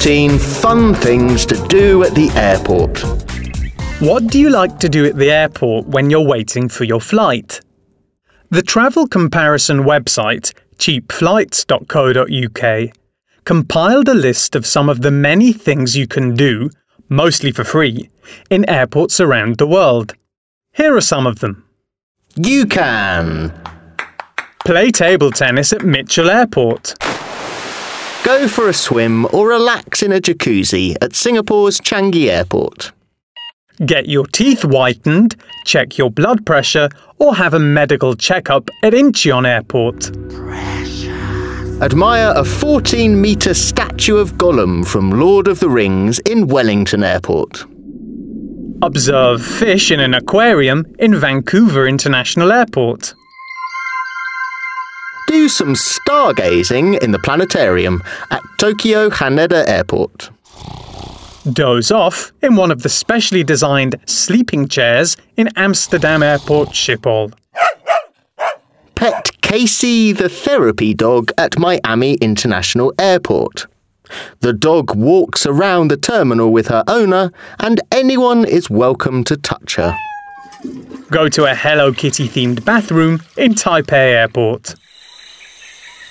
14 fun things to do at the airport. What do you like to do at the airport when you're waiting for your flight? The travel comparison website, cheapflights.co.uk, compiled a list of some of the many things you can do, mostly for free, in airports around the world. Here are some of them. You can Play table tennis at Mitchell Airport. go for a swim or relax in a jacuzzi at Singapore's Changi Airport. Get your teeth whitened, check your blood pressure, or have a medical checkup at Incheon Airport. Admire a 14 metre statue of Gollum from Lord of the Rings in Wellington Airport. Observe fish in an aquarium in Vancouver International Airport. Do some stargazing in the planetarium at Tokyo Haneda Airport. Doze off in one of the specially designed sleeping chairs in Amsterdam Airport Schiphol. Pet Casey the therapy dog at Miami International Airport. The dog walks around the terminal with her owner, and anyone is welcome to touch her. Go to a Hello Kitty themed bathroom in Taipei Airport.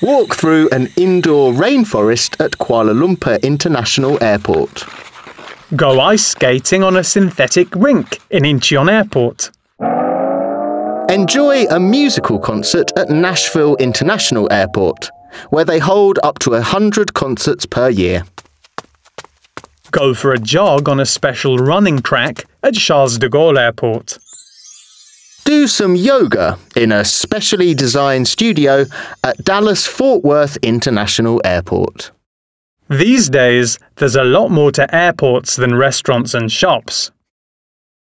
Walk through an indoor rainforest at Kuala Lumpur International Airport. Go ice skating on a synthetic rink in Incheon Airport. Enjoy a musical concert at Nashville International Airport, where they hold up to 100 concerts per year. Go for a jog on a special running track at Charles de Gaulle Airport. Do some yoga in a specially designed studio at Dallas Fort Worth International Airport. These days, there's a lot more to airports than restaurants and shops.